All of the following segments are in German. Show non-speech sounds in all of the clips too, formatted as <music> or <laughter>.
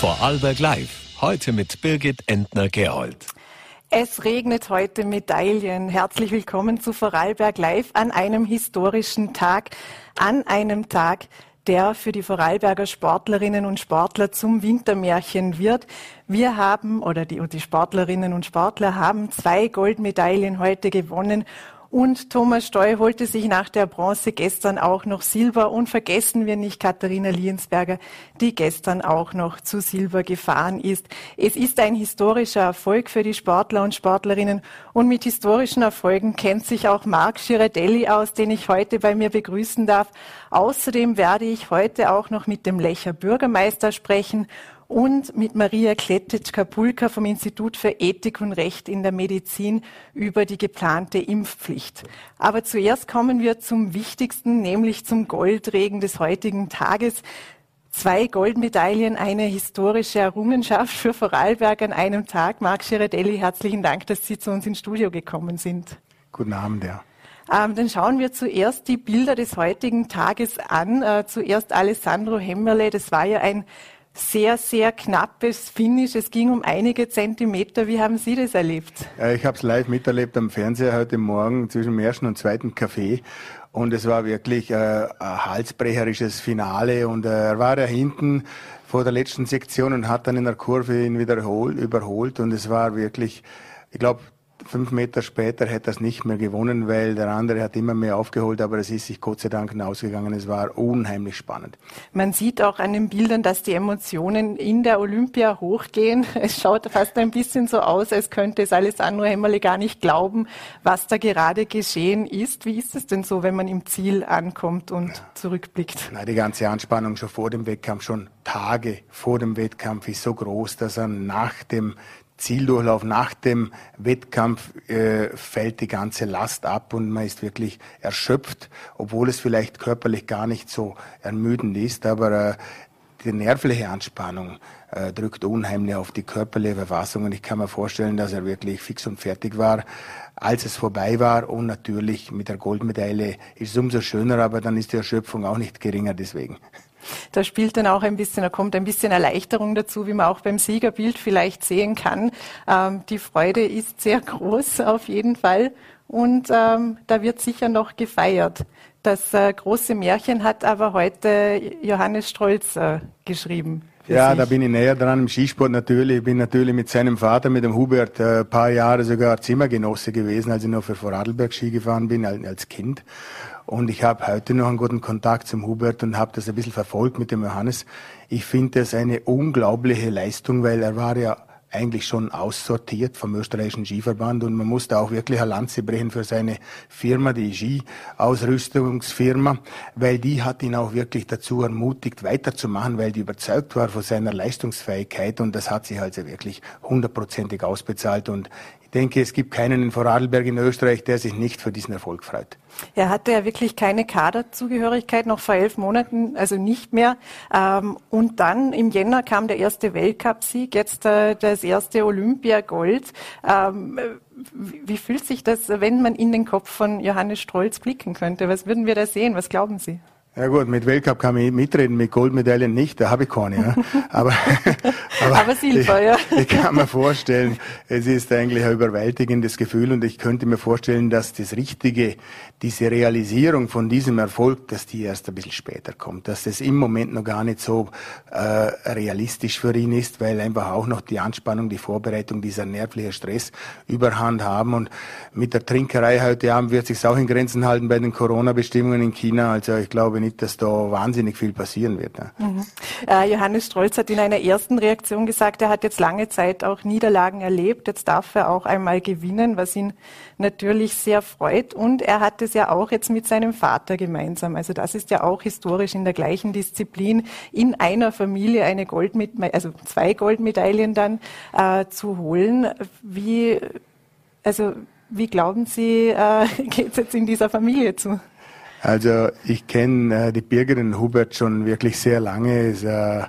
Vorarlberg Live. Heute mit Birgit Entner-Gerold. Es regnet heute Medaillen. Herzlich willkommen zu Vorarlberg Live an einem historischen Tag, an einem Tag, der für die Vorarlberger Sportlerinnen und Sportler zum Wintermärchen wird. Wir haben, oder die, die Sportlerinnen und Sportler haben zwei Goldmedaillen heute gewonnen und Thomas Steu holte sich nach der Bronze gestern auch noch Silber. Und vergessen wir nicht Katharina Liensberger, die gestern auch noch zu Silber gefahren ist. Es ist ein historischer Erfolg für die Sportler und Sportlerinnen. Und mit historischen Erfolgen kennt sich auch Marc Girardelli aus, den ich heute bei mir begrüßen darf. Außerdem werde ich heute auch noch mit dem Lecher Bürgermeister sprechen und mit Maria Kletic-Kapulka vom Institut für Ethik und Recht in der Medizin über die geplante Impfpflicht. Aber zuerst kommen wir zum Wichtigsten, nämlich zum Goldregen des heutigen Tages. Zwei Goldmedaillen, eine historische Errungenschaft für Vorarlberg an einem Tag. Marc Girardelli, herzlichen Dank, dass Sie zu uns ins Studio gekommen sind. Guten Abend, ja. Ähm, dann schauen wir zuerst die Bilder des heutigen Tages an. Äh, zuerst Alessandro Hemmerle, das war ja ein sehr, sehr knappes Finish. Es ging um einige Zentimeter. Wie haben Sie das erlebt? Ich habe es live miterlebt am Fernseher heute Morgen zwischen dem ersten und zweiten Café. Und es war wirklich äh, ein halsbrecherisches Finale. Und äh, er war da hinten vor der letzten Sektion und hat dann in der Kurve ihn wieder überholt. Und es war wirklich, ich glaube, fünf Meter später hätte er es nicht mehr gewonnen, weil der andere hat immer mehr aufgeholt, aber es ist sich Gott sei Dank ausgegangen. Es war unheimlich spannend. Man sieht auch an den Bildern, dass die Emotionen in der Olympia hochgehen. <laughs> Es schaut fast ein bisschen so aus, als könnte es Alessandro Hemmerle gar nicht glauben, was da gerade geschehen ist. Wie ist es denn so, wenn man im Ziel ankommt und zurückblickt? Na, die ganze Anspannung schon vor dem Wettkampf, schon Tage vor dem Wettkampf ist so groß, dass er nach dem Zieldurchlauf nach dem Wettkampf äh, fällt die ganze Last ab und man ist wirklich erschöpft, obwohl es vielleicht körperlich gar nicht so ermüdend ist, aber äh, die nervliche Anspannung äh, drückt unheimlich auf die körperliche Verfassung. Und ich kann mir vorstellen, dass er wirklich fix und fertig war, als es vorbei war. Und natürlich mit der Goldmedaille ist es umso schöner, aber dann ist die Erschöpfung auch nicht geringer deswegen. Da spielt dann auch ein bisschen, da kommt ein bisschen Erleichterung dazu, wie man auch beim Siegerbild vielleicht sehen kann. Ähm, die Freude ist sehr groß <laughs> auf jeden Fall und ähm, da wird sicher noch gefeiert. Das äh, große Märchen hat aber heute Johannes Strolz äh, geschrieben. Ja, sich. da bin ich näher dran im Skisport natürlich. Ich bin natürlich mit seinem Vater, mit dem Hubert, äh, ein paar Jahre sogar Zimmergenosse gewesen, als ich noch für Vorarlberg Ski gefahren bin, als Kind. Und ich habe heute noch einen guten Kontakt zum Hubert und habe das ein bisschen verfolgt mit dem Johannes. Ich finde das eine unglaubliche Leistung, weil er war ja eigentlich schon aussortiert vom österreichischen Skiverband und man musste auch wirklich eine Lanze brechen für seine Firma, die Ski-Ausrüstungsfirma, weil die hat ihn auch wirklich dazu ermutigt, weiterzumachen, weil die überzeugt war von seiner Leistungsfähigkeit und das hat sich also wirklich hundertprozentig ausbezahlt und denke, es gibt keinen in Vorarlberg in Österreich, der sich nicht für diesen Erfolg freut. Er hatte ja wirklich keine Kaderzugehörigkeit, noch vor elf Monaten, also nicht mehr. Ähm, und dann im Jänner kam der erste Weltcupsieg, jetzt äh, das erste Olympiagold. Ähm, wie fühlt sich das, wenn man in den Kopf von Johannes Strolz blicken könnte? Was würden wir da sehen? Was glauben Sie? Ja gut, mit Weltcup kann ich mitreden, mit Goldmedaillen nicht, da habe ich keine. Ja. <laughs> Aber, <laughs> aber, aber Silber, ja. Ich, ich kann mir vorstellen, es ist eigentlich ein überwältigendes Gefühl und ich könnte mir vorstellen, dass das Richtige, diese Realisierung von diesem Erfolg, dass die erst ein bisschen später kommt, dass das im Moment noch gar nicht so äh, realistisch für ihn ist, weil einfach auch noch die Anspannung, die Vorbereitung, dieser nervliche Stress überhand haben und mit der Trinkerei heute Abend wird sich auch in Grenzen halten bei den Corona-Bestimmungen in China. Also ich glaube, glaube nicht, dass da wahnsinnig viel passieren wird. Ne? Mhm. Äh, Johannes Strolz hat in einer ersten Reaktion gesagt, er hat jetzt lange Zeit auch Niederlagen erlebt. Jetzt darf er auch einmal gewinnen, was ihn natürlich sehr freut. Und er hat es ja auch jetzt mit seinem Vater gemeinsam. Also das ist ja auch historisch in der gleichen Disziplin in einer Familie eine Goldmedaille, also zwei Goldmedaillen dann äh, zu holen. Wie, also wie glauben Sie, äh, <laughs> geht es jetzt in dieser Familie zu? Also ich kenne äh, die Birgit Hubert schon wirklich sehr lange. Ist äh,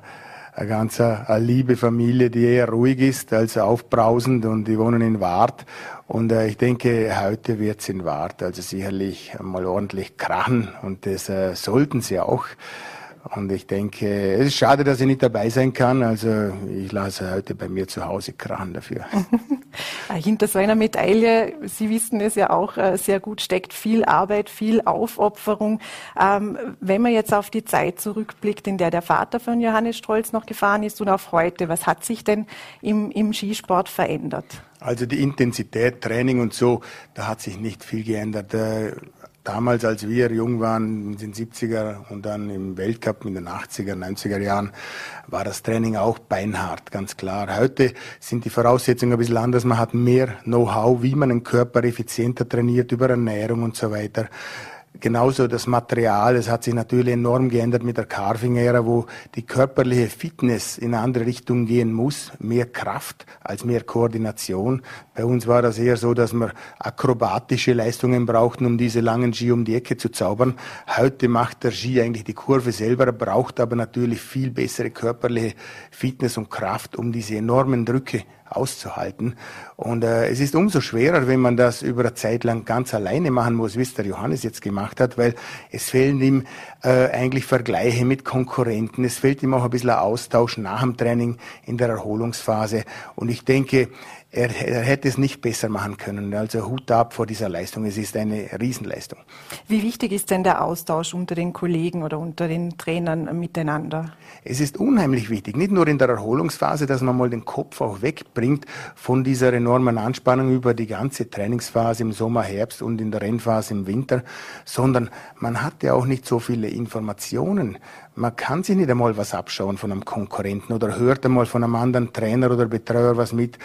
eine ganz eine liebe Familie, die eher ruhig ist als aufbrausend und die wohnen in Wart. Und äh, ich denke, heute wird es in Wart also sicherlich mal ordentlich krachen und das äh, sollten sie auch. Und ich denke, es ist schade, dass ich nicht dabei sein kann. Also ich lasse heute bei mir zu Hause krachen dafür. <laughs> Hinter so einer Medaille, Sie wissen es ja auch äh, sehr gut, steckt viel Arbeit, viel Aufopferung. Ähm, wenn man jetzt auf die Zeit zurückblickt, in der der Vater von Johannes Strolz noch gefahren ist und auf heute, was hat sich denn im, im Skisport verändert? Also die Intensität, Training und so, da hat sich nicht viel geändert. Damals, als wir jung waren, in den 70er und dann im Weltcup in den 80er, 90er Jahren, war das Training auch beinhart, ganz klar. Heute sind die Voraussetzungen ein bisschen anders. Man hat mehr Know-how, wie man den Körper effizienter trainiert, über Ernährung und so weiter. Genauso das Material, es hat sich natürlich enorm geändert mit der Carving-Ära, wo die körperliche Fitness in eine andere Richtung gehen muss, mehr Kraft als mehr Koordination. Bei uns war das eher so, dass wir akrobatische Leistungen brauchten, um diese langen Ski um die Ecke zu zaubern. Heute macht der Ski eigentlich die Kurve selber, braucht aber natürlich viel bessere körperliche Fitness und Kraft, um diese enormen Drücke auszuhalten. Und äh, es ist umso schwerer, wenn man das über eine Zeit lang ganz alleine machen muss, wie es der Johannes jetzt gemacht hat, weil es fehlen ihm äh, eigentlich Vergleiche mit Konkurrenten. Es fehlt ihm auch ein bisschen Austausch nach dem Training in der Erholungsphase. Und ich denke, er, er, hätte es nicht besser machen können. Also Hut ab vor dieser Leistung. Es ist eine Riesenleistung. Wie wichtig ist denn der Austausch unter den Kollegen oder unter den Trainern miteinander? Es ist unheimlich wichtig, nicht nur in der Erholungsphase, dass man mal den Kopf auch wegbringt von dieser enormen Anspannung über die ganze Trainingsphase im Sommer, Herbst und in der Rennphase im Winter, sondern man hat ja auch nicht so viele Informationen. Man kann sich nicht einmal was abschauen von einem Konkurrenten oder hört einmal von einem anderen Trainer oder Betreuer was mit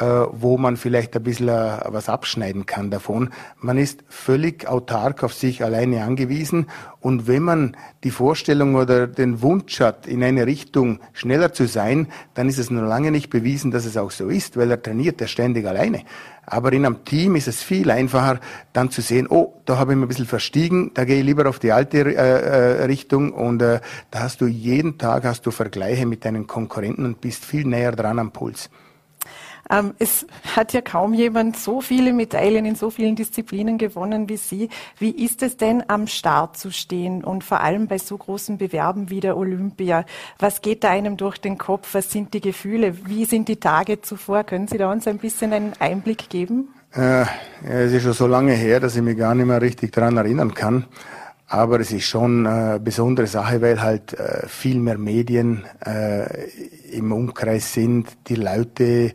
äh, wo man vielleicht ein bisschen äh, was abschneiden kann davon. Man ist völlig autark auf sich alleine angewiesen und wenn man die Vorstellung oder den Wunsch hat, in eine Richtung schneller zu sein, dann ist es noch lange nicht bewiesen, dass es auch so ist, weil er trainiert ja ständig alleine. Aber in einem Team ist es viel einfacher, dann zu sehen, oh, da habe ich mich ein bisschen verstiegen, da gehe ich lieber auf die alte äh, äh, Richtung und äh, da hast du jeden Tag hast du Vergleiche mit deinen Konkurrenten und bist viel näher dran am Puls. Ähm, es hat ja kaum jemand so viele Medaillen in so vielen Disziplinen gewonnen wie Sie. Wie ist es denn, am Start zu stehen und vor allem bei so großen Bewerben wie der Olympia? Was geht da einem durch den Kopf? Was sind die Gefühle? Wie sind die Tage zuvor? Können Sie da uns ein bisschen einen Einblick geben? Äh, es ist schon so lange her, dass ich mich gar nicht mehr richtig daran erinnern kann. Aber es ist schon eine besondere Sache, weil halt äh, viel mehr Medien äh, im Umkreis sind. Die Leute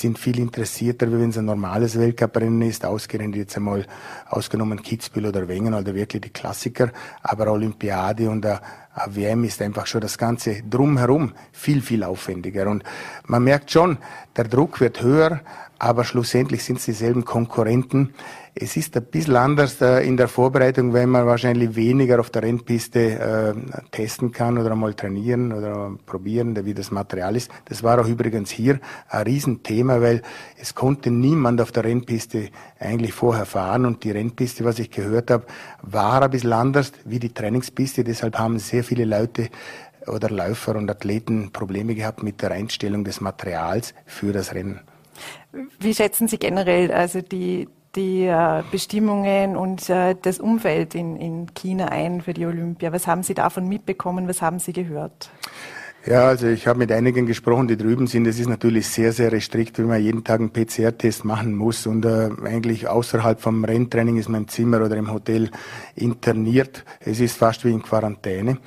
sind viel interessierter, wie wenn es ein normales Weltcuprennen ist, ausgerechnet jetzt einmal ausgenommen Kitzbühel oder Wengen oder wirklich die Klassiker, aber Olympiade und der WM ist einfach schon das Ganze drumherum viel, viel aufwendiger. Und man merkt schon, der Druck wird höher, aber schlussendlich sind es dieselben Konkurrenten. Es ist ein bisschen anders äh, in der Vorbereitung, wenn man wahrscheinlich weniger auf der Rennpiste äh, testen kann oder mal trainieren oder probieren, wie das Material ist. Das war auch übrigens hier ein Riesenthema, weil es konnte niemand auf der Rennpiste eigentlich vorher fahren und die Rennpiste, was ich gehört habe, war ein bisschen anders wie die Trainingspiste. Deshalb haben sehr viele Leute oder Läufer und Athleten Probleme gehabt mit der Einstellung des Materials für das Rennen. Wie schätzen Sie generell also die, die äh, Bestimmungen und äh, das Umfeld in, in China ein für die Olympia? Was haben Sie davon mitbekommen? Was haben Sie gehört? Ja, also ich habe mit einigen gesprochen, die drüben sind. Es ist natürlich sehr, sehr restrikt, wenn man jeden Tag einen PCR-Test machen muss und äh, eigentlich außerhalb vom Renntraining ist im Zimmer oder im Hotel interniert. Es ist fast wie in Quarantäne.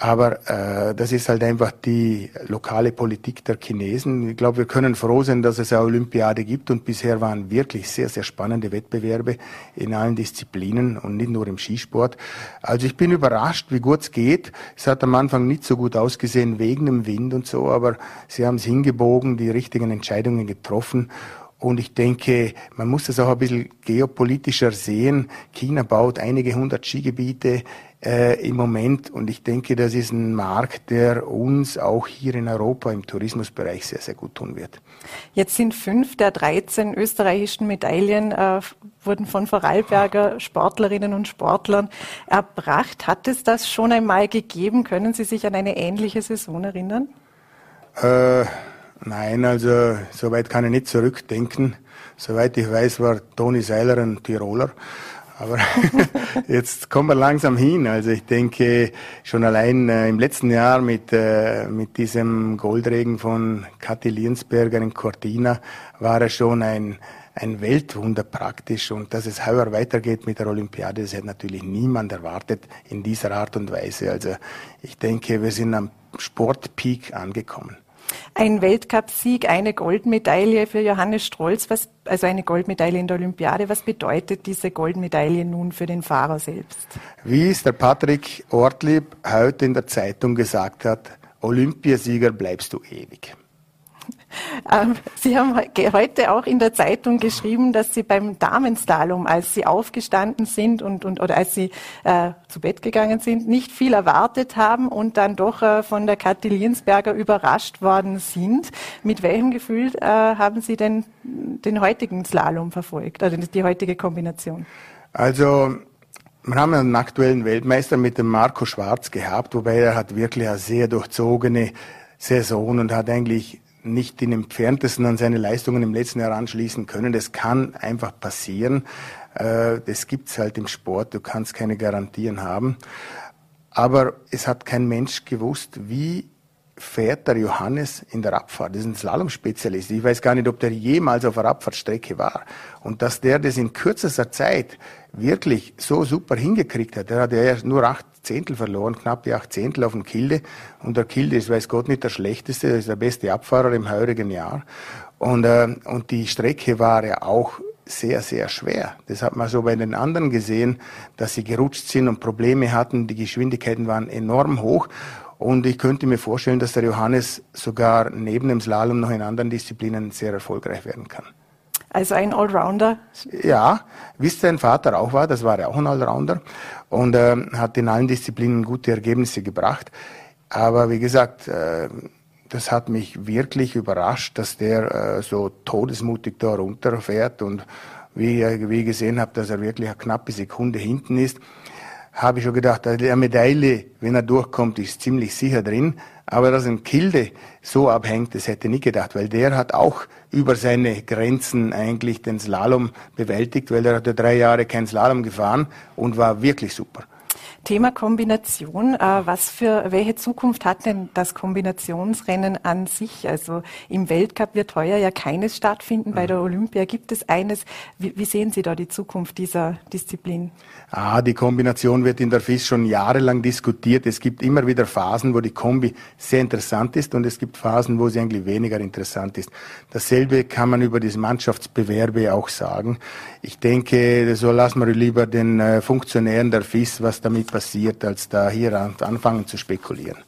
Aber äh, das ist halt einfach die lokale Politik der Chinesen. Ich glaube, wir können froh sein, dass es eine Olympiade gibt und bisher waren wirklich sehr, sehr spannende Wettbewerbe in allen Disziplinen und nicht nur im Skisport. Also ich bin überrascht, wie gut es geht. Es hat am Anfang nicht so gut ausgesehen wegen dem Wind und so, aber sie haben es hingebogen, die richtigen Entscheidungen getroffen. Und ich denke, man muss das auch ein bisschen geopolitischer sehen. China baut einige hundert Skigebiete äh, im Moment. Und ich denke, das ist ein Markt, der uns auch hier in Europa im Tourismusbereich sehr, sehr gut tun wird. Jetzt sind fünf der 13 österreichischen Medaillen äh, wurden von Vorarlberger Sportlerinnen und Sportlern erbracht. Hat es das schon einmal gegeben? Können Sie sich an eine ähnliche Saison erinnern? Äh, nein, also soweit kann ich nicht zurückdenken. Soweit ich weiß, war Toni Seiler ein Tiroler. Aber <laughs> jetzt kommen wir langsam hin. Also ich denke, schon allein äh, im letzten Jahr mit, äh, mit diesem Goldregen von Kathi Liensberger in Cortina war er schon ein, ein Weltwunder praktisch. Und dass es heuer weitergeht mit der Olympiade, das hätte natürlich niemand erwartet in dieser Art und Weise. Also ich denke, wir sind am Sportpeak angekommen. Ein Weltcupsieg, eine Goldmedaille für Johannes Strolz, was, also eine Goldmedaille in der Olympiade. Was bedeutet diese Goldmedaille nun für den Fahrer selbst? Wie es der Patrick Ortlieb heute in der Zeitung gesagt hat, Olympiasieger bleibst du ewig. Ähm, Sie haben heute auch in der Zeitung geschrieben, dass Sie beim Damenslalom, als Sie aufgestanden sind und, und oder als Sie äh, zu Bett gegangen sind, nicht viel erwartet haben und dann doch äh, von der Kathi Liensberger überrascht worden sind. Mit welchem Gefühl äh, haben Sie denn den heutigen Slalom verfolgt, also die heutige Kombination? Also wir haben einen aktuellen Weltmeister mit dem Marco Schwarz gehabt, wobei er hat wirklich eine sehr durchzogene Saison und hat eigentlich nicht in entferntesten an seine Leistungen im letzten Jahr anschließen können. Das kann einfach passieren. Äh, das gibt's halt im Sport. Du kannst keine Garantien haben. Aber es hat kein Mensch gewusst, wie fährt der Johannes in der Abfahrt. Das ist ein Slalom-Spezialist. Ich weiß gar nicht, ob der jemals auf einer Abfahrtstrecke war. Und dass der das in kürzester Zeit wirklich so super hingekriegt hat. Der hat ja nur acht Zehntel verloren, knappe acht Zehntel auf dem Kilde. Und der Kilde ist, weiß Gott, nicht der schlechteste, das ist der beste Abfahrer im heurigen Jahr. Und, äh, und die Strecke war ja auch sehr, sehr schwer. Das hat man so bei den anderen gesehen, dass sie gerutscht sind und Probleme hatten. Die Geschwindigkeiten waren enorm hoch. Und ich könnte mir vorstellen, dass der Johannes sogar neben dem Slalom noch in anderen Disziplinen sehr erfolgreich werden kann. Also ein Allrounder? Ja, wie es sein Vater auch war, das war ja auch ein Allrounder und äh, hat in allen Disziplinen gute Ergebnisse gebracht. Aber wie gesagt, äh, das hat mich wirklich überrascht, dass der äh, so todesmutig da runterfährt und wie, wie ich gesehen habe, dass er wirklich eine knappe Sekunde hinten ist habe ich schon gedacht, also der Medaille, wenn er durchkommt, ist ziemlich sicher drin. Aber dass ein Kilde so abhängt, das hätte ich nie gedacht, weil der hat auch über seine Grenzen eigentlich den Slalom bewältigt, weil er hat ja drei Jahre kein Slalom gefahren und war wirklich super. Thema Kombination. Äh, was für, welche Zukunft hat denn das Kombinationsrennen an sich? Also im Weltcup wird heuer ja keines stattfinden. Bei der Olympia gibt es eines. Wie, wie sehen Sie da die Zukunft dieser Disziplin? Ah, die Kombination wird in der FIS schon jahrelang diskutiert. Es gibt immer wieder Phasen, wo die Kombi sehr interessant ist und es gibt Phasen, wo sie eigentlich weniger interessant ist. Dasselbe kann man über die Mannschaftsbewerbe auch sagen. Ich denke, so lassen wir lieber den äh, Funktionären der FIS was damit passiert, als da hier anfangen zu spekulieren.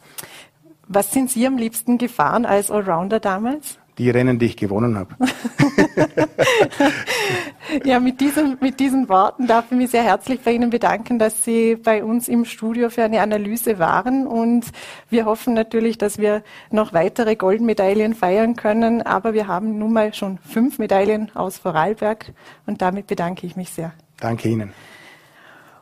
Was sind Sie am liebsten gefahren als Allrounder damals? Die Rennen, die ich gewonnen habe. <laughs> ja, mit diesen, mit diesen Worten darf ich mich sehr herzlich bei Ihnen bedanken, dass Sie bei uns im Studio für eine Analyse waren. Und wir hoffen natürlich, dass wir noch weitere Goldmedaillen feiern können. Aber wir haben nun mal schon fünf Medaillen aus Vorarlberg. Und damit bedanke ich mich sehr. Danke Ihnen.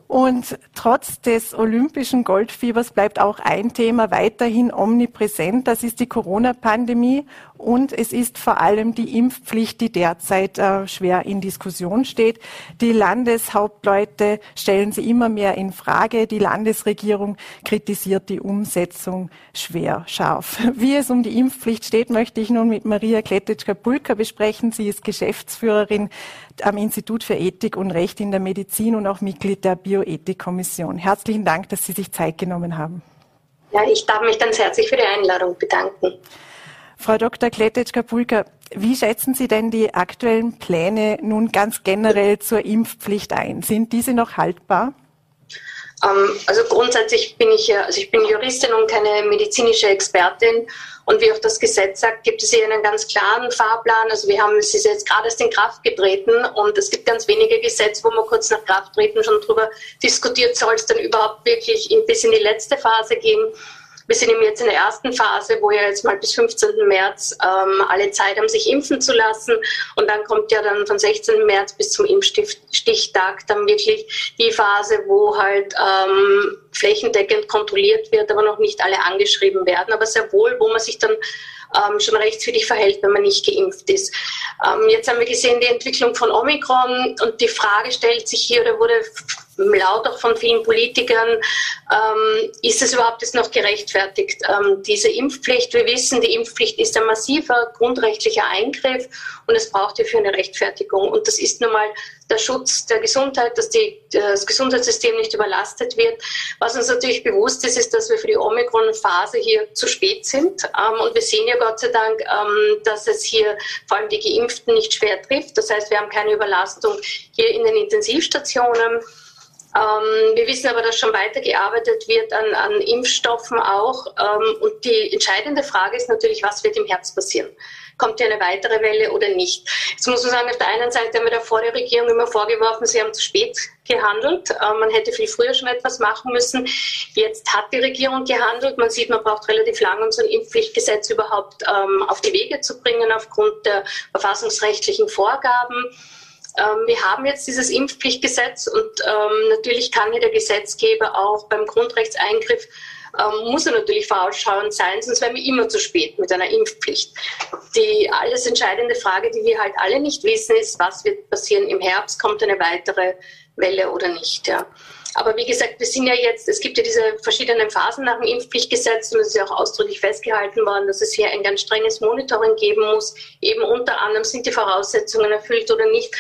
Und trotz des olympischen Goldfiebers bleibt auch ein Thema weiterhin omnipräsent. Das ist die Corona-Pandemie. Und es ist vor allem die Impfpflicht, die derzeit äh, schwer in Diskussion steht. Die Landeshauptleute stellen sie immer mehr in Frage. Die Landesregierung kritisiert die Umsetzung schwer scharf. <laughs> Wie es um die Impfpflicht steht, möchte ich nun mit Maria Kletetschka-Bulka besprechen. Sie ist Geschäftsführerin am Institut für Ethik und Recht in der Medizin und auch Mitglied der Bioethikkommission. Herzlichen Dank, dass Sie sich Zeit genommen haben. Ja, ich darf mich ganz herzlich für die Einladung bedanken. Frau Dr. Kletetschka-Pulka, wie schätzen Sie denn die aktuellen Pläne nun ganz generell zur Impfpflicht ein? Sind diese noch haltbar? Ähm, also grundsätzlich bin ich ja, also ich bin Juristin und keine medizinische Expertin. Und wie auch das Gesetz sagt, gibt es hier einen ganz klaren Fahrplan. Also wir haben, es ist jetzt gerade erst in Kraft getreten und es gibt ganz wenige Gesetze, wo man kurz nach Krafttreten schon darüber diskutiert, soll es dann überhaupt wirklich bis in die letzte Phase gehen. Wir sind eben jetzt in der ersten Phase, wo ja jetzt mal bis 15. März ähm, alle Zeit haben, sich impfen zu lassen. Und dann kommt ja dann von 16. März bis zum Impfstichtag dann wirklich die Phase, wo halt ähm, flächendeckend kontrolliert wird, aber noch nicht alle angeschrieben werden. Aber sehr wohl, wo man sich dann ähm, schon rechtswidrig verhält, wenn man nicht geimpft ist. Ähm, jetzt haben wir gesehen die Entwicklung von Omikron und die Frage stellt sich hier oder wurde laut auch von vielen Politikern, ähm, ist es überhaupt jetzt noch gerechtfertigt, ähm, diese Impfpflicht? Wir wissen, die Impfpflicht ist ein massiver grundrechtlicher Eingriff und es braucht hierfür eine Rechtfertigung. Und das ist nun mal der Schutz der Gesundheit, dass die, das Gesundheitssystem nicht überlastet wird. Was uns natürlich bewusst ist, ist, dass wir für die Omikron-Phase hier zu spät sind. Ähm, und wir sehen ja Gott sei Dank, ähm, dass es hier vor allem die Geimpften nicht schwer trifft. Das heißt, wir haben keine Überlastung hier in den Intensivstationen. Ähm, wir wissen aber, dass schon weitergearbeitet wird an, an Impfstoffen auch. Ähm, und die entscheidende Frage ist natürlich, was wird im Herbst passieren? Kommt hier eine weitere Welle oder nicht? Jetzt muss man sagen, auf der einen Seite haben wir der Regierung immer vorgeworfen, sie haben zu spät gehandelt. Ähm, man hätte viel früher schon etwas machen müssen. Jetzt hat die Regierung gehandelt. Man sieht, man braucht relativ lange, um so ein Impfpflichtgesetz überhaupt ähm, auf die Wege zu bringen, aufgrund der verfassungsrechtlichen Vorgaben. Ähm, wir haben jetzt dieses Impfpflichtgesetz und ähm, natürlich kann hier der Gesetzgeber auch beim Grundrechtseingriff ähm, muss er natürlich vorausschauend sein, sonst wären wir immer zu spät mit einer Impfpflicht. Die alles entscheidende Frage, die wir halt alle nicht wissen, ist, was wird passieren im Herbst? Kommt eine weitere Welle oder nicht? Ja. Aber wie gesagt, wir sind ja jetzt, es gibt ja diese verschiedenen Phasen nach dem Impfpflichtgesetz und es ist ja auch ausdrücklich festgehalten worden, dass es hier ein ganz strenges Monitoring geben muss. Eben unter anderem sind die Voraussetzungen erfüllt oder nicht,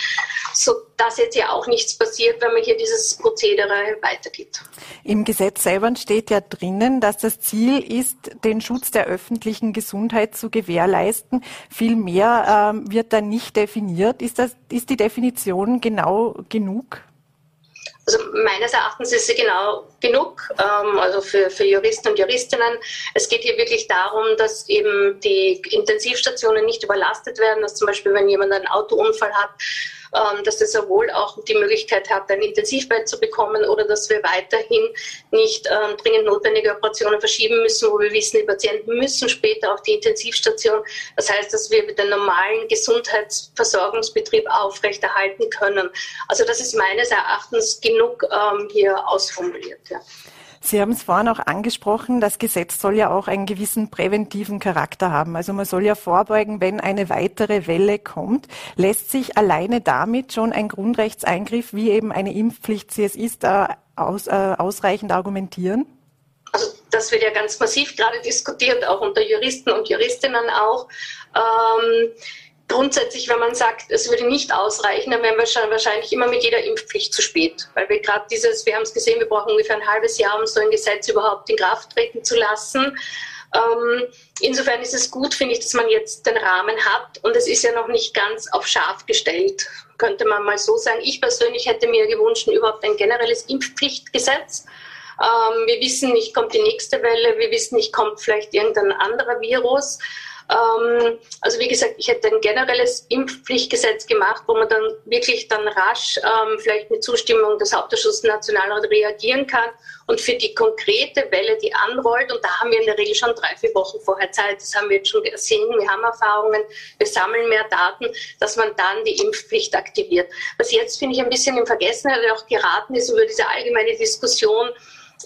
so dass jetzt ja auch nichts passiert, wenn man hier dieses Prozedere weitergibt. Im Gesetz selber steht ja drinnen, dass das Ziel ist, den Schutz der öffentlichen Gesundheit zu gewährleisten. Viel mehr ähm, wird da nicht definiert. Ist, das, ist die Definition genau genug? Also meines Erachtens ist sie genau genug, ähm, also für, für Juristen und Juristinnen. Es geht hier wirklich darum, dass eben die Intensivstationen nicht überlastet werden, dass zum Beispiel, wenn jemand einen Autounfall hat, ähm, dass er sowohl auch die Möglichkeit hat, ein Intensivbett zu bekommen oder dass wir weiterhin nicht ähm, dringend notwendige Operationen verschieben müssen, wo wir wissen, die Patienten müssen später auf die Intensivstation. Das heißt, dass wir den normalen Gesundheitsversorgungsbetrieb aufrechterhalten können. Also das ist meines Erachtens genug ähm, hier ausformuliert. Ja. Sie haben es vorhin auch angesprochen, das Gesetz soll ja auch einen gewissen präventiven Charakter haben. Also man soll ja vorbeugen, wenn eine weitere Welle kommt. Lässt sich alleine damit schon ein Grundrechtseingriff, wie eben eine Impfpflicht sie es ist, äh, aus, äh, ausreichend argumentieren? Also das wird ja ganz massiv gerade diskutiert, auch unter Juristen und Juristinnen auch. Ähm, grundsätzlich, wenn man sagt, es würde nicht ausreichen, dann wären wir schon wahrscheinlich immer mit jeder Impfpflicht zu spät. Weil wir gerade dieses, wir haben es gesehen, wir brauchen ungefähr ein halbes Jahr, um so ein Gesetz überhaupt in Kraft treten zu lassen. Ähm, insofern ist es gut, finde ich, dass man jetzt den Rahmen hat und es ist ja noch nicht ganz auf scharf gestellt, könnte man mal so sagen. Ich persönlich hätte mir gewünscht, überhaupt ein generelles Impfpflichtgesetz. Ähm, wir wissen nicht, kommt die nächste Welle, wir wissen nicht, kommt vielleicht irgendein anderer Virus. Ähm, also wie gesagt, ich hätte ein generelles Impfpflichtgesetz gemacht, wo man dann wirklich dann rasch ähm, vielleicht mit Zustimmung des Hauptausschusses Nationalrat reagieren kann und für die konkrete Welle, die anrollt, und da haben wir in der Regel schon drei, vier Wochen vorher Zeit, das haben wir jetzt schon gesehen, wir haben Erfahrungen, wir sammeln mehr Daten, dass man dann die Impfpflicht aktiviert. Was jetzt, finde ich, ein bisschen in Vergessenheit auch geraten ist über diese allgemeine Diskussion,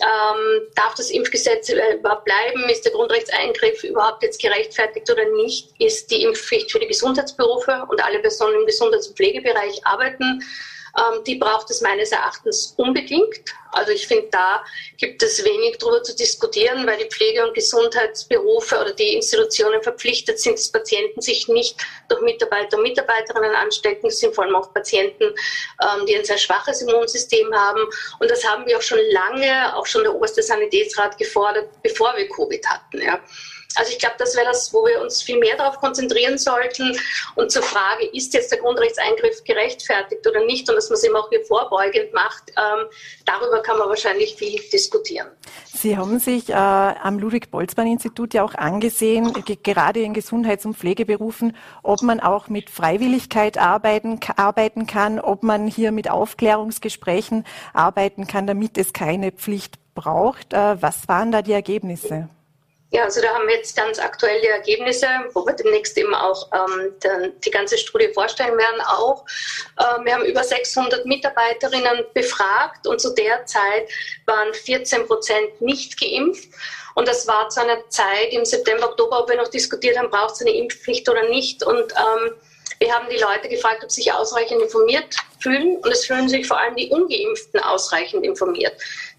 ähm, darf das Impfgesetz äh, überhaupt bleiben? Ist der Grundrechtseingriff überhaupt jetzt gerechtfertigt oder nicht? Ist die Impfpflicht für die Gesundheitsberufe und alle Personen im Gesundheits- und Pflegebereich arbeiten ähm, die braucht es meines Erachtens unbedingt. Also ich finde, da gibt es wenig darüber zu diskutieren, weil die Pflege- und Gesundheitsberufe oder die Institutionen verpflichtet sind, dass Patienten sich nicht durch Mitarbeiter und Mitarbeiterinnen anstecken. Es sind vor allem auch Patienten, ähm, die ein sehr schwaches Immunsystem haben. Und das haben wir auch schon lange, auch schon der oberste Sanitätsrat gefordert, bevor wir Covid hatten. Ja. Also ich glaube, das wäre das, wo wir uns viel mehr darauf konzentrieren sollten. Und zur Frage, ist jetzt der Grundrechtseingriff gerechtfertigt oder nicht, und dass man es eben auch hier vorbeugend macht, ähm, darüber kann man wahrscheinlich viel diskutieren. Sie haben sich äh, am Ludwig-Boltzmann-Institut ja auch angesehen, gerade in Gesundheits- und Pflegeberufen, ob man auch mit Freiwilligkeit arbeiten, arbeiten kann, ob man hier mit Aufklärungsgesprächen arbeiten kann, damit es keine Pflicht braucht. Äh, was waren da die Ergebnisse? Ja, also da haben wir jetzt ganz aktuelle Ergebnisse, wo wir demnächst eben auch ähm, den, die ganze Studie vorstellen werden. Auch ähm, wir haben über 600 Mitarbeiterinnen befragt und zu der Zeit waren 14 Prozent nicht geimpft. Und das war zu einer Zeit im September, Oktober, ob wir noch diskutiert haben, braucht es eine Impfpflicht oder nicht. Und ähm, wir haben die Leute gefragt, ob sie sich ausreichend informiert fühlen. Und es fühlen sich vor allem die Ungeimpften ausreichend informiert.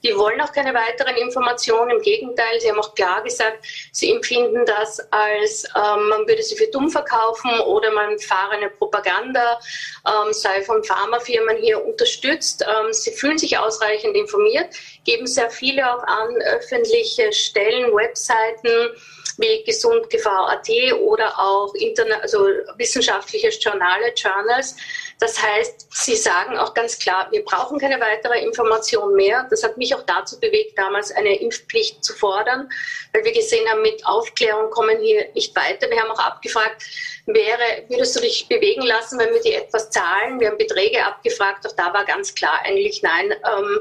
Die wollen auch keine weiteren Informationen. Im Gegenteil, sie haben auch klar gesagt, sie empfinden das als, ähm, man würde sie für dumm verkaufen oder man fahre eine Propaganda, ähm, sei von Pharmafirmen hier unterstützt. Ähm, sie fühlen sich ausreichend informiert, geben sehr viele auch an öffentliche Stellen, Webseiten, wie gesundgefahr.at oder auch also wissenschaftliche Journale, Journals. Das heißt, sie sagen auch ganz klar, wir brauchen keine weitere Information mehr. Das hat mich auch dazu bewegt, damals eine Impfpflicht zu fordern, weil wir gesehen haben, mit Aufklärung kommen hier nicht weiter. Wir haben auch abgefragt, wäre, würdest du dich bewegen lassen, wenn wir dir etwas zahlen? Wir haben Beträge abgefragt, auch da war ganz klar eigentlich nein. Ähm,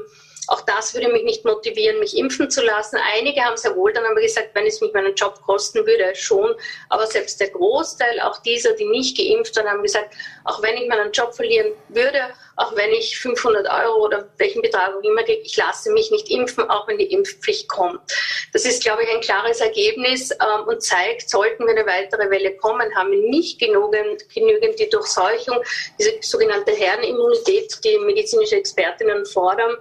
auch das würde mich nicht motivieren, mich impfen zu lassen. Einige haben sehr wohl dann aber gesagt, wenn es mich meinen Job kosten würde, schon. Aber selbst der Großteil, auch dieser, die nicht geimpft waren, haben gesagt, auch wenn ich meinen Job verlieren würde, auch wenn ich 500 Euro oder welchen Betrag auch immer kriege, ich lasse mich nicht impfen, auch wenn die Impfpflicht kommt. Das ist, glaube ich, ein klares Ergebnis ähm, und zeigt, sollten wir eine weitere Welle kommen, haben wir nicht genügend, genügend die Durchseuchung, diese sogenannte Herdenimmunität, die medizinische Expertinnen fordern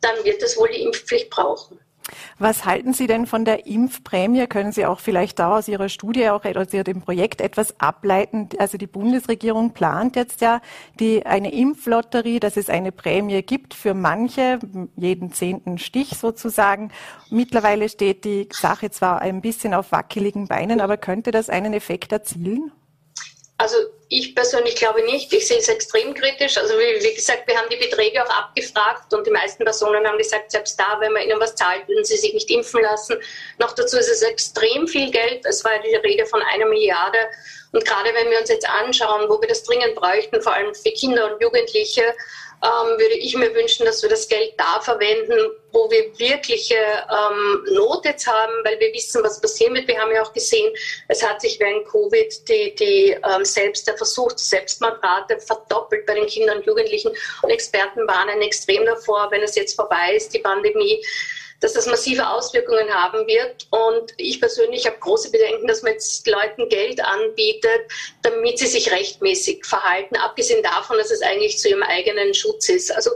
dann wird es wohl die Impfpflicht brauchen. Was halten Sie denn von der Impfprämie? Können Sie auch vielleicht da aus Ihrer Studie, auch aus Ihrem Projekt etwas ableiten? Also die Bundesregierung plant jetzt ja die, eine Impflotterie, dass es eine Prämie gibt für manche, jeden zehnten Stich sozusagen. Mittlerweile steht die Sache zwar ein bisschen auf wackeligen Beinen, aber könnte das einen Effekt erzielen? Also ich persönlich glaube nicht. Ich sehe es extrem kritisch. Also wie, wie, gesagt, wir haben die Beträge auch abgefragt und die meisten Personen haben gesagt, selbst da, wenn man ihnen was zahlt, würden sie sich nicht impfen lassen. Noch dazu ist es extrem viel Geld. Es war die Rede von einer Milliarde. Und gerade wenn wir uns jetzt anschauen, wo wir das dringend bräuchten, vor allem für Kinder und Jugendliche, ähm, würde ich mir wünschen, dass wir das Geld da verwenden, wo wir wirkliche ähm, Not jetzt haben, weil wir wissen, was passieren wird. Wir haben ja auch gesehen, es hat sich während Covid die, die ähm, selbst der Versuch Selbstmordrate verdoppelt bei den Kindern und Jugendlichen. Und Experten warnen extrem davor, wenn es jetzt vorbei ist, die Pandemie, dass das massive Auswirkungen haben wird. Und ich persönlich habe große Bedenken, dass man jetzt Leuten Geld anbietet, damit sie sich rechtmäßig verhalten, abgesehen davon, dass es eigentlich zu ihrem eigenen Schutz ist. Also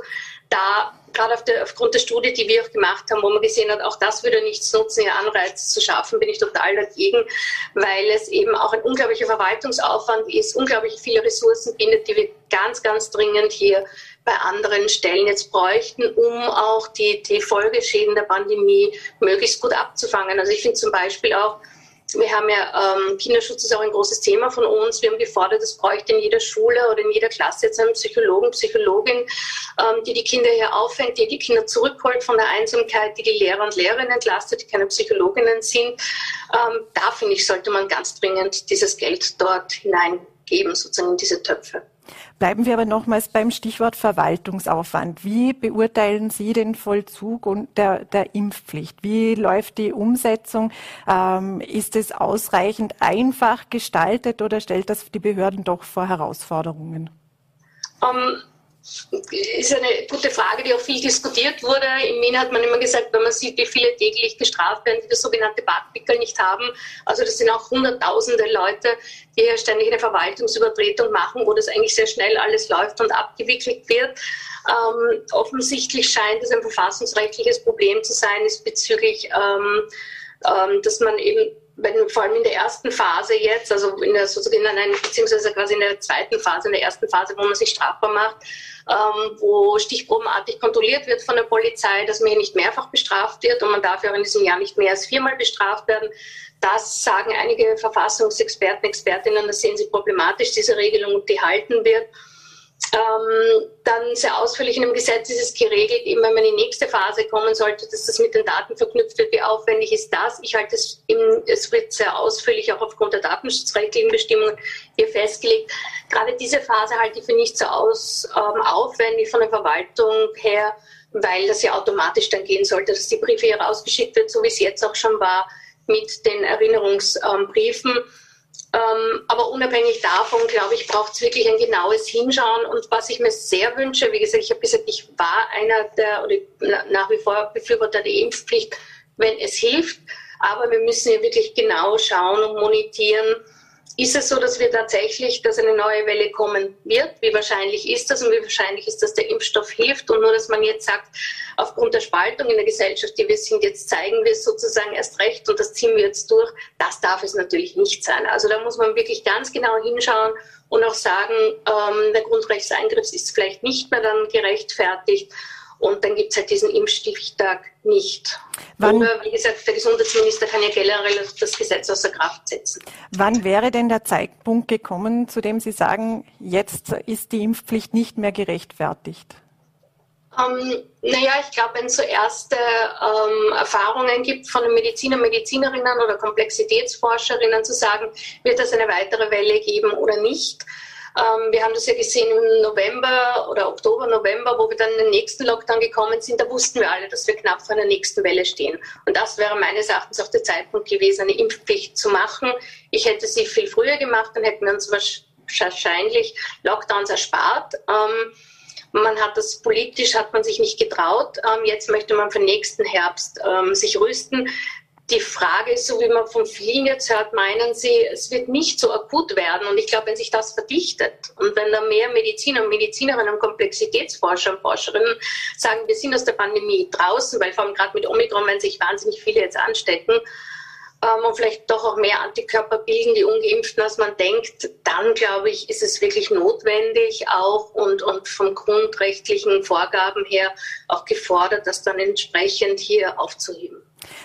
da gerade auf der, aufgrund der Studie, die wir auch gemacht haben, wo man gesehen hat, auch das würde nichts nutzen, hier Anreize zu schaffen, bin ich total dagegen, weil es eben auch ein unglaublicher Verwaltungsaufwand ist, unglaublich viele Ressourcen bindet, die wir ganz, ganz dringend hier bei anderen Stellen jetzt bräuchten, um auch die, die Folgeschäden der Pandemie möglichst gut abzufangen. Also ich finde zum Beispiel auch, wir haben ja, ähm, Kinderschutz ist auch ein großes Thema von uns. Wir haben gefordert, es bräuchte in jeder Schule oder in jeder Klasse jetzt einen Psychologen, Psychologin, ähm, die die Kinder hier auffängt, die die Kinder zurückholt von der Einsamkeit, die die Lehrer und Lehrerinnen entlastet, die keine Psychologinnen sind. Ähm, da finde ich, sollte man ganz dringend dieses Geld dort hineingeben, sozusagen in diese Töpfe. Bleiben wir aber nochmals beim Stichwort Verwaltungsaufwand. Wie beurteilen Sie den Vollzug und der, der Impfpflicht? Wie läuft die Umsetzung? Ähm, ist es ausreichend einfach gestaltet oder stellt das die Behörden doch vor Herausforderungen? Um ähm, ist eine gute Frage, die auch viel diskutiert wurde. In Wien hat man immer gesagt, wenn man sieht, wie viele täglich gestraft werden, die das sogenannte Badpickel nicht haben. Also das sind auch hunderttausende Leute, die hier ständig eine Verwaltungsübertretung machen, wo das eigentlich sehr schnell alles läuft und abgewickelt wird. Ähm, offensichtlich scheint es ein verfassungsrechtliches Problem zu sein, ist bezüglich, ähm, ähm, dass man eben wenn, vor allem in der ersten Phase jetzt, also in der sozusagen in beziehungsweise quasi in der zweiten Phase, in der ersten Phase, wo man sich strafbar macht, ähm, wo stichprobenartig kontrolliert wird von der Polizei, dass man hier nicht mehrfach bestraft wird und man darf ja in diesem Jahr nicht mehr als viermal bestraft werden. Das sagen einige Verfassungsexperten, Expertinnen, das sehen sie problematisch, diese Regelung, und die halten wird. Ähm, dann sehr ausführlich in dem Gesetz ist es geregelt, eben wenn man in die nächste Phase kommen sollte, dass das mit den Daten verknüpft wird. Wie aufwendig ist das? Ich halte es, im, es wird sehr ausführlich auch aufgrund der datenschutzrechtlichen Bestimmungen hier festgelegt. Gerade diese Phase halte ich für nicht so aus, ähm, aufwendig von der Verwaltung her, weil das ja automatisch dann gehen sollte, dass die Briefe hier rausgeschickt wird, so wie es jetzt auch schon war mit den Erinnerungsbriefen. Ähm, aber unabhängig davon, glaube ich, braucht es wirklich ein genaues Hinschauen. Und was ich mir sehr wünsche, wie gesagt, ich habe gesagt, ich war einer der, oder nach wie vor Befürworter der Impfpflicht, wenn es hilft. Aber wir müssen ja wirklich genau schauen und monetieren, ist es so, dass wir tatsächlich, dass eine neue Welle kommen wird? Wie wahrscheinlich ist das und wie wahrscheinlich ist, dass der Impfstoff hilft? Und nur, dass man jetzt sagt, aufgrund der Spaltung in der Gesellschaft, die wir sind, jetzt zeigen wir es sozusagen erst recht und das ziehen wir jetzt durch. Das darf es natürlich nicht sein. Also da muss man wirklich ganz genau hinschauen und auch sagen, ähm, der Grundrechtseingriff ist vielleicht nicht mehr dann gerechtfertigt. Und dann gibt es halt diesen Impfstichtag nicht. Wann, Oder wie gesagt, der Gesundheitsminister kann ja generell das Gesetz außer Kraft setzen. Wann wäre denn der Zeitpunkt gekommen, zu dem Sie sagen, jetzt ist die Impfpflicht nicht mehr gerechtfertigt? Ähm, naja, ich glaube, wenn es so erste ähm, Erfahrungen gibt von den Mediziner, Medizinerinnen oder Komplexitätsforscherinnen zu sagen, wird es eine weitere Welle geben oder nicht, ähm, wir haben das ja gesehen im November oder Oktober, November, wo wir dann in den nächsten Lockdown gekommen sind. Da wussten wir alle, dass wir knapp vor einer nächsten Welle stehen. Und das wäre meines Erachtens auch der Zeitpunkt gewesen, eine Impfpflicht zu machen. Ich hätte sie viel früher gemacht, dann hätten wir uns wahrscheinlich Lockdowns erspart. Ähm, man hat das politisch, hat man sich nicht getraut. Ähm, jetzt möchte man für nächsten Herbst sich rüsten die Frage ist, so wie man von vielen jetzt hört, meinen sie, es wird nicht so akut werden. Und ich glaube, wenn sich das verdichtet und wenn da mehr Mediziner und Medizinerinnen und Komplexitätsforscher und Forscherinnen sagen, wir sind aus der Pandemie draußen, weil vor allem gerade mit Omikron, wenn sich wahnsinnig viele jetzt anstecken, ähm, und vielleicht doch auch mehr Antikörper bilden, die Ungeimpften, als man denkt, dann glaube ich, ist es wirklich notwendig auch und, und vom grundrechtlichen Vorgaben her auch gefordert, das dann entsprechend hier aufzuheben.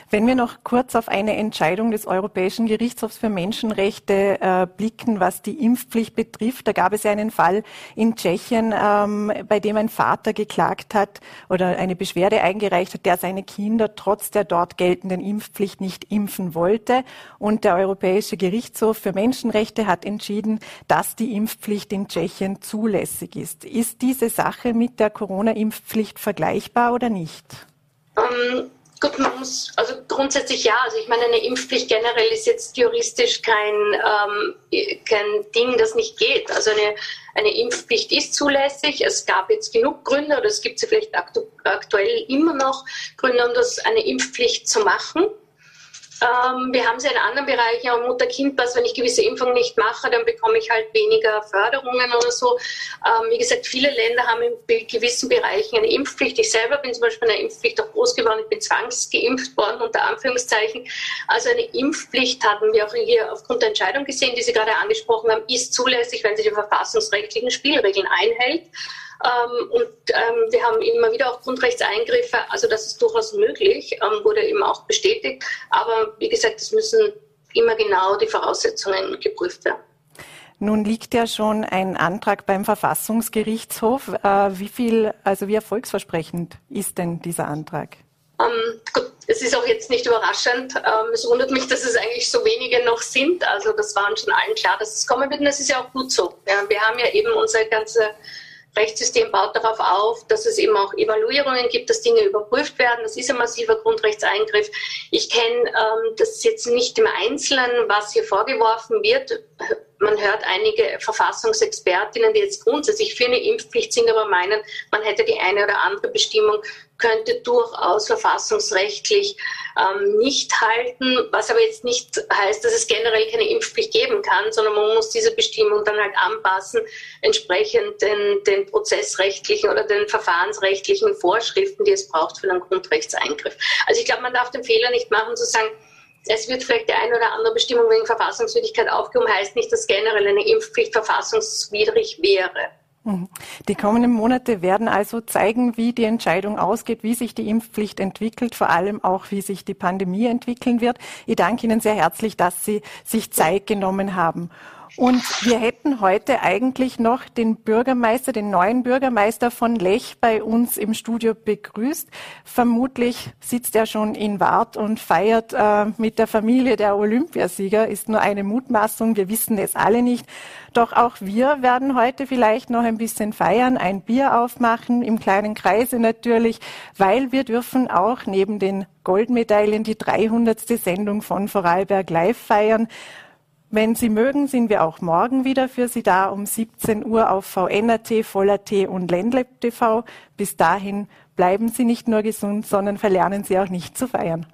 Wenn wir noch kurz auf eine Entscheidung des Europäischen Gerichtshofs für Menschenrechte äh, blicken, was die Impfpflicht betrifft, da gab es ja einen Fall in Tschechien, ähm, bei dem ein Vater geklagt hat oder eine Beschwerde eingereicht hat, der seine Kinder trotz der dort geltenden Impfpflicht nicht impfen wollte. Und der Europäische Gerichtshof für Menschenrechte hat entschieden, dass die Impfpflicht in Tschechien zulässig ist. Ist diese Sache mit der Corona-Impfpflicht vergleichbar oder nicht? Um ähm, Gut, man muss, also grundsätzlich ja. Also ich meine, eine Impfpflicht generell ist jetzt juristisch kein, ähm, kein Ding, das nicht geht. Also eine, eine Impfpflicht ist zulässig. Es gab jetzt genug Gründe, oder es gibt sie vielleicht aktu aktuell immer noch, Gründe, um das eine Impfpflicht zu machen. Ähm, wir haben ja in anderen Bereichen, auch Mutter-Kind-Pass, wenn ich gewisse Impfungen nicht mache, dann bekomme ich halt weniger Förderungen oder so. Ähm, wie gesagt, viele Länder haben in gewissen Bereichen eine Impfpflicht. Ich selber bin zum Beispiel in der Impfpflicht auch groß geworden. Ich bin zwangsgeimpft worden, unter Anführungszeichen. Also eine Impfpflicht hatten wir auch hier aufgrund der Entscheidung gesehen, die Sie gerade angesprochen haben, ist zulässig, wenn sie die verfassungsrechtlichen Spielregeln einhält. Ähm, und ähm, wir haben immer wieder auch Grundrechtseingriffe, also das ist durchaus möglich, ähm, wurde eben auch bestätigt. Aber wie gesagt, es müssen immer genau die Voraussetzungen geprüft werden. Nun liegt ja schon ein Antrag beim Verfassungsgerichtshof. Äh, wie viel, also wie erfolgsversprechend ist denn dieser Antrag? Ähm, gut, es ist auch jetzt nicht überraschend. Ähm, es wundert mich, dass es eigentlich so wenige noch sind. Also das war uns schon allen klar, dass es kommen wird und das ist ja auch gut so. Ja, wir haben ja eben unsere ganze Rechtssystem baut darauf auf, dass es eben auch Evaluierungen gibt, dass Dinge überprüft werden. Das ist ein massiver Grundrechtseingriff. Ich kenne ähm, das jetzt nicht im Einzelnen, was hier vorgeworfen wird. Man hört einige Verfassungsexpertinnen, die jetzt grundsätzlich für eine Impfpflicht sind, aber meinen, man hätte die eine oder andere Bestimmung könnte durchaus verfassungsrechtlich ähm, nicht halten, was aber jetzt nicht heißt, dass es generell keine Impfpflicht geben kann, sondern man muss diese Bestimmung dann halt anpassen, entsprechend den, den prozessrechtlichen oder den verfahrensrechtlichen Vorschriften, die es braucht für einen Grundrechtseingriff. Also ich glaube, man darf den Fehler nicht machen zu sagen, es wird vielleicht die eine oder andere Bestimmung wegen Verfassungswidrigkeit aufgehoben, heißt nicht, dass generell eine Impfpflicht verfassungswidrig wäre. Mhm. Die kommenden Monate werden also zeigen, wie die Entscheidung ausgeht, wie sich die Impfpflicht entwickelt, vor allem auch, wie sich die Pandemie entwickeln wird. Ich danke Ihnen sehr herzlich, dass Sie sich Zeit genommen haben. Und wir hätten heute eigentlich noch den Bürgermeister, den neuen Bürgermeister von Lech bei uns im Studio begrüßt. Vermutlich sitzt er schon in Wart und feiert äh, mit der Familie der Olympiasieger. Ist nur eine Mutmaßung. Wir wissen es alle nicht. Doch auch wir werden heute vielleicht noch ein bisschen feiern, ein Bier aufmachen, im kleinen Kreise natürlich, weil wir dürfen auch neben den Goldmedaillen die 300. Sendung von Vorarlberg Live feiern. Wenn Sie mögen, sind wir auch morgen wieder für Sie da um 17 Uhr auf VNRT, Voller.t und Ländlab TV. Bis dahin bleiben Sie nicht nur gesund, sondern verlernen Sie auch nicht zu feiern.